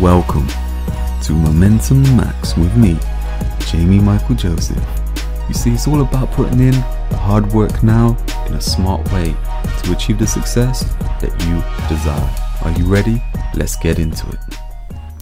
Welcome to Momentum Max with me, Jamie Michael Joseph. You see, it's all about putting in the hard work now in a smart way to achieve the success that you desire. Are you ready? Let's get into it.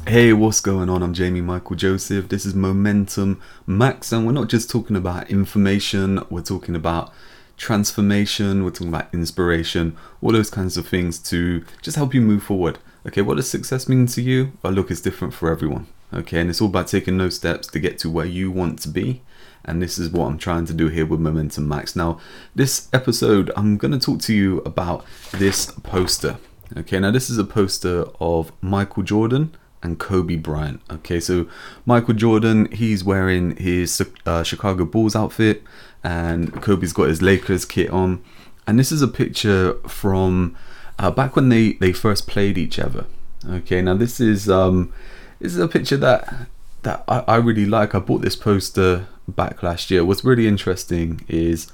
Hey, what's going on? I'm Jamie Michael Joseph. This is Momentum Max, and we're not just talking about information, we're talking about transformation, we're talking about inspiration, all those kinds of things to just help you move forward. Okay, what does success mean to you? Well, look, it's different for everyone. Okay, and it's all about taking those steps to get to where you want to be. And this is what I'm trying to do here with Momentum Max. Now, this episode, I'm going to talk to you about this poster. Okay, now this is a poster of Michael Jordan and Kobe Bryant. Okay, so Michael Jordan, he's wearing his uh, Chicago Bulls outfit, and Kobe's got his Lakers kit on. And this is a picture from uh, back when they, they first played each other. Okay, now this is um, this is a picture that that I, I really like. I bought this poster back last year. What's really interesting is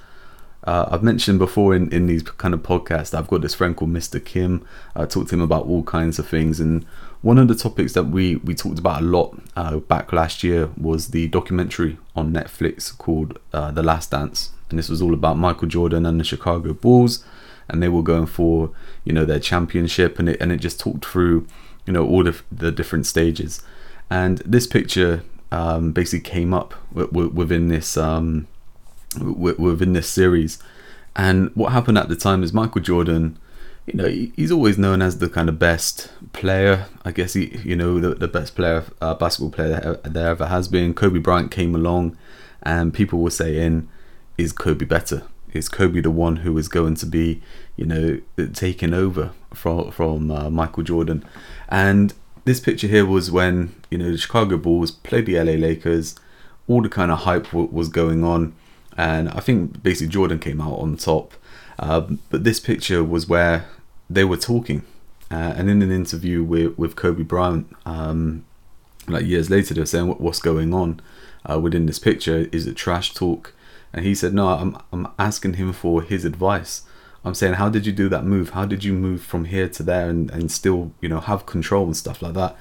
uh, I've mentioned before in, in these kind of podcasts, I've got this friend called Mr. Kim. I talked to him about all kinds of things. And one of the topics that we, we talked about a lot uh, back last year was the documentary on Netflix called uh, The Last Dance. And this was all about Michael Jordan and the Chicago Bulls. And they were going for, you know, their championship. And it, and it just talked through, you know, all of the different stages. And this picture um, basically came up w- w- within this um, w- within this series. And what happened at the time is Michael Jordan, you know, he's always known as the kind of best player. I guess he, you know, the, the best player, uh, basketball player there ever has been. Kobe Bryant came along, and people were saying, "Is Kobe better? Is Kobe the one who is going to be, you know, taking over from from uh, Michael Jordan?" And this picture here was when you know the Chicago Bulls played the LA Lakers. All the kind of hype w- was going on, and I think basically Jordan came out on top. Uh, but this picture was where they were talking, uh, and in an interview with with Kobe Bryant, um, like years later, they were saying what's going on uh, within this picture. Is it trash talk? And he said, no, I'm I'm asking him for his advice. I'm saying, how did you do that move? How did you move from here to there and, and still, you know, have control and stuff like that?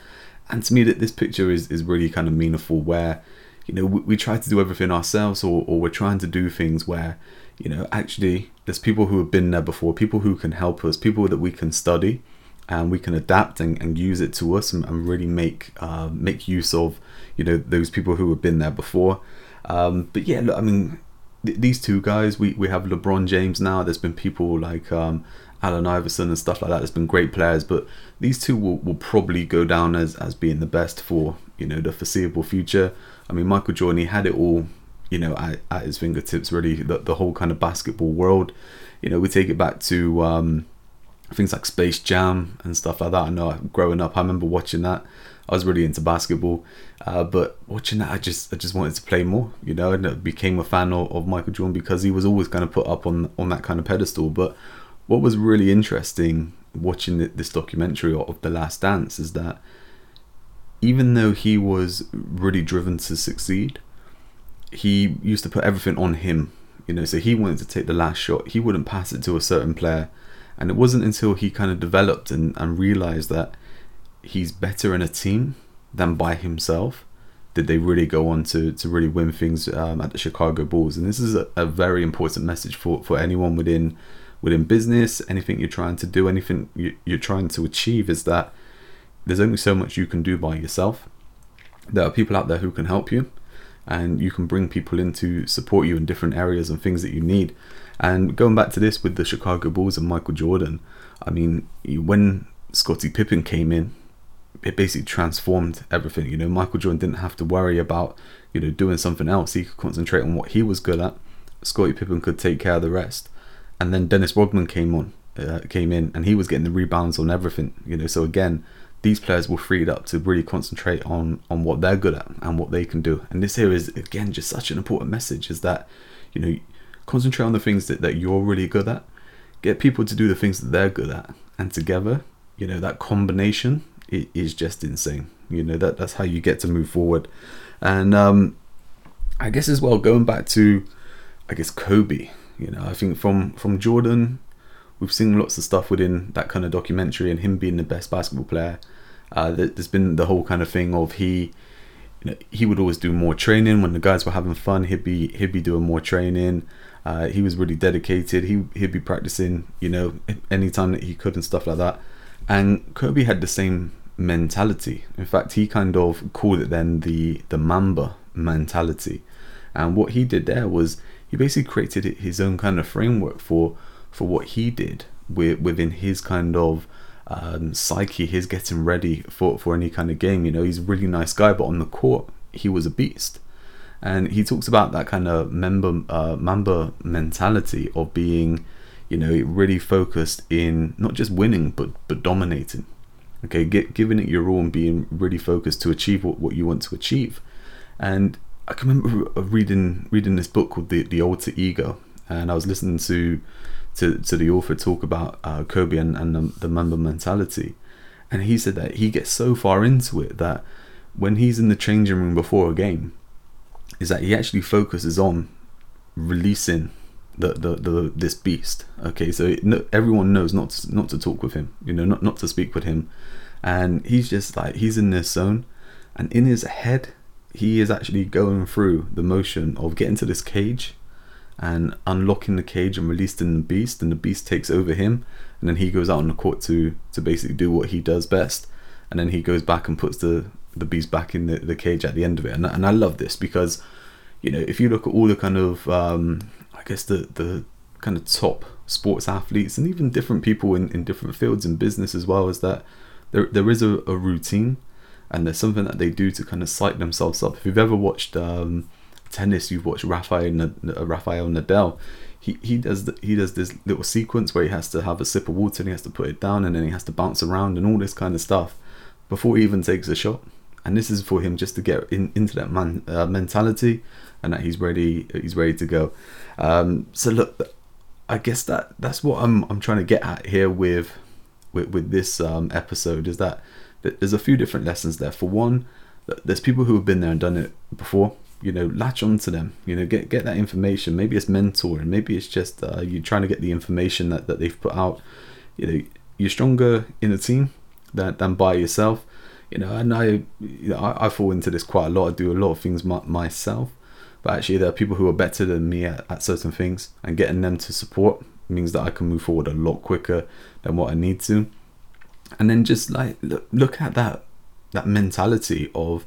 And to me, that this picture is, is really kind of meaningful where, you know, we, we try to do everything ourselves or, or we're trying to do things where, you know, actually there's people who have been there before, people who can help us, people that we can study and we can adapt and, and use it to us and, and really make uh, make use of, you know, those people who have been there before. Um, but yeah, look, I mean, these two guys, we, we have LeBron James now. There's been people like um, Allen Iverson and stuff like that. There's been great players, but these two will, will probably go down as, as being the best for you know the foreseeable future. I mean, Michael Jordan, he had it all, you know, at, at his fingertips. Really, the, the whole kind of basketball world. You know, we take it back to um, things like Space Jam and stuff like that. I know growing up, I remember watching that. I was really into basketball, uh, but watching that, I just I just wanted to play more, you know, and I became a fan of, of Michael Jordan because he was always kind of put up on on that kind of pedestal. But what was really interesting watching this documentary of The Last Dance is that even though he was really driven to succeed, he used to put everything on him, you know. So he wanted to take the last shot. He wouldn't pass it to a certain player, and it wasn't until he kind of developed and, and realized that he's better in a team than by himself did they really go on to, to really win things um, at the Chicago Bulls. And this is a, a, very important message for, for anyone within within business, anything you're trying to do, anything you, you're trying to achieve is that there's only so much you can do by yourself. There are people out there who can help you and you can bring people in to support you in different areas and things that you need. And going back to this with the Chicago Bulls and Michael Jordan, I mean, when Scottie Pippen came in, it basically transformed everything. You know, Michael Jordan didn't have to worry about, you know, doing something else. He could concentrate on what he was good at. Scottie Pippen could take care of the rest. And then Dennis Rodman came on, uh, came in, and he was getting the rebounds on everything. You know, so again, these players were freed up to really concentrate on on what they're good at and what they can do. And this here is again just such an important message: is that, you know, concentrate on the things that, that you're really good at. Get people to do the things that they're good at, and together, you know, that combination it is just insane. You know that that's how you get to move forward, and um, I guess as well going back to, I guess Kobe. You know, I think from from Jordan, we've seen lots of stuff within that kind of documentary and him being the best basketball player, Uh, there's been the whole kind of thing of he, you know, he would always do more training when the guys were having fun. He'd be he'd be doing more training. Uh, he was really dedicated. He he'd be practicing, you know, anytime that he could and stuff like that. And Kobe had the same mentality. In fact, he kind of called it then the the Mamba mentality. And what he did there was he basically created his own kind of framework for for what he did within his kind of um, psyche, his getting ready for, for any kind of game. You know, he's a really nice guy, but on the court, he was a beast. And he talks about that kind of Mamba uh, Mamba mentality of being, you know, really focused in not just winning but but dominating. Okay, get, giving it your all and being really focused to achieve what, what you want to achieve. And I can remember reading reading this book called the the Alter Ego, and I was listening to to, to the author talk about uh, Kobe and, and the, the Mamba mentality, and he said that he gets so far into it that when he's in the changing room before a game, is that he actually focuses on releasing the, the, the this beast. Okay, so no, everyone knows not to, not to talk with him, you know, not not to speak with him, and he's just like he's in this zone, and in his head he is actually going through the motion of getting to this cage and unlocking the cage and releasing the beast and the beast takes over him and then he goes out on the court to to basically do what he does best. And then he goes back and puts the the beast back in the, the cage at the end of it. And, and I love this because you know if you look at all the kind of um, I guess the the kind of top sports athletes and even different people in, in different fields in business as well is that there there is a, a routine and there's something that they do to kind of psych themselves up. If you've ever watched um, tennis, you've watched Rafael uh, Rafael Nadal. He he does the, he does this little sequence where he has to have a sip of water and he has to put it down and then he has to bounce around and all this kind of stuff before he even takes a shot. And this is for him just to get in, into that man uh, mentality and that he's ready he's ready to go. Um, so look, I guess that that's what I'm I'm trying to get at here with with, with this um, episode is that there's a few different lessons there. For one, there's people who have been there and done it before. You know, latch onto them. You know, get get that information. Maybe it's mentoring. Maybe it's just uh, you trying to get the information that, that they've put out. You know, you're stronger in a team than, than by yourself. You know, and I, you know, I, I fall into this quite a lot. I do a lot of things my, myself, but actually there are people who are better than me at, at certain things, and getting them to support means that I can move forward a lot quicker than what I need to. And then just like look, look at that that mentality of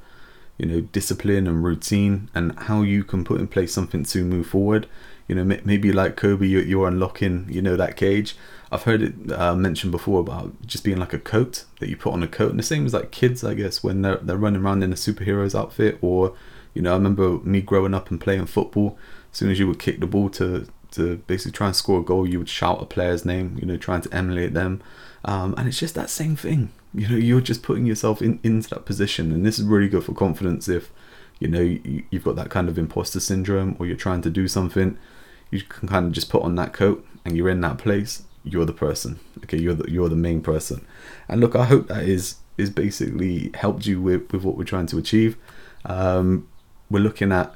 you know discipline and routine and how you can put in place something to move forward. You know maybe like kobe you're unlocking you know that cage i've heard it uh, mentioned before about just being like a coat that you put on a coat and the same as like kids i guess when they're, they're running around in a superhero's outfit or you know i remember me growing up and playing football as soon as you would kick the ball to to basically try and score a goal you would shout a player's name you know trying to emulate them um, and it's just that same thing. You know, you're just putting yourself in, into that position, and this is really good for confidence. If you know you, you've got that kind of imposter syndrome, or you're trying to do something, you can kind of just put on that coat, and you're in that place. You're the person. Okay, you're the you're the main person. And look, I hope that is is basically helped you with with what we're trying to achieve. Um, we're looking at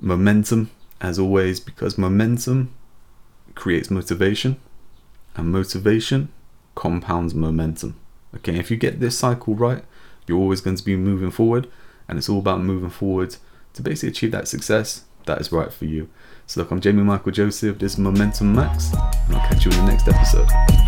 momentum as always because momentum creates motivation, and motivation compounds momentum. Okay, if you get this cycle right, you're always going to be moving forward, and it's all about moving forward to basically achieve that success that is right for you. So, look, I'm Jamie Michael Joseph, this is Momentum Max, and I'll catch you in the next episode.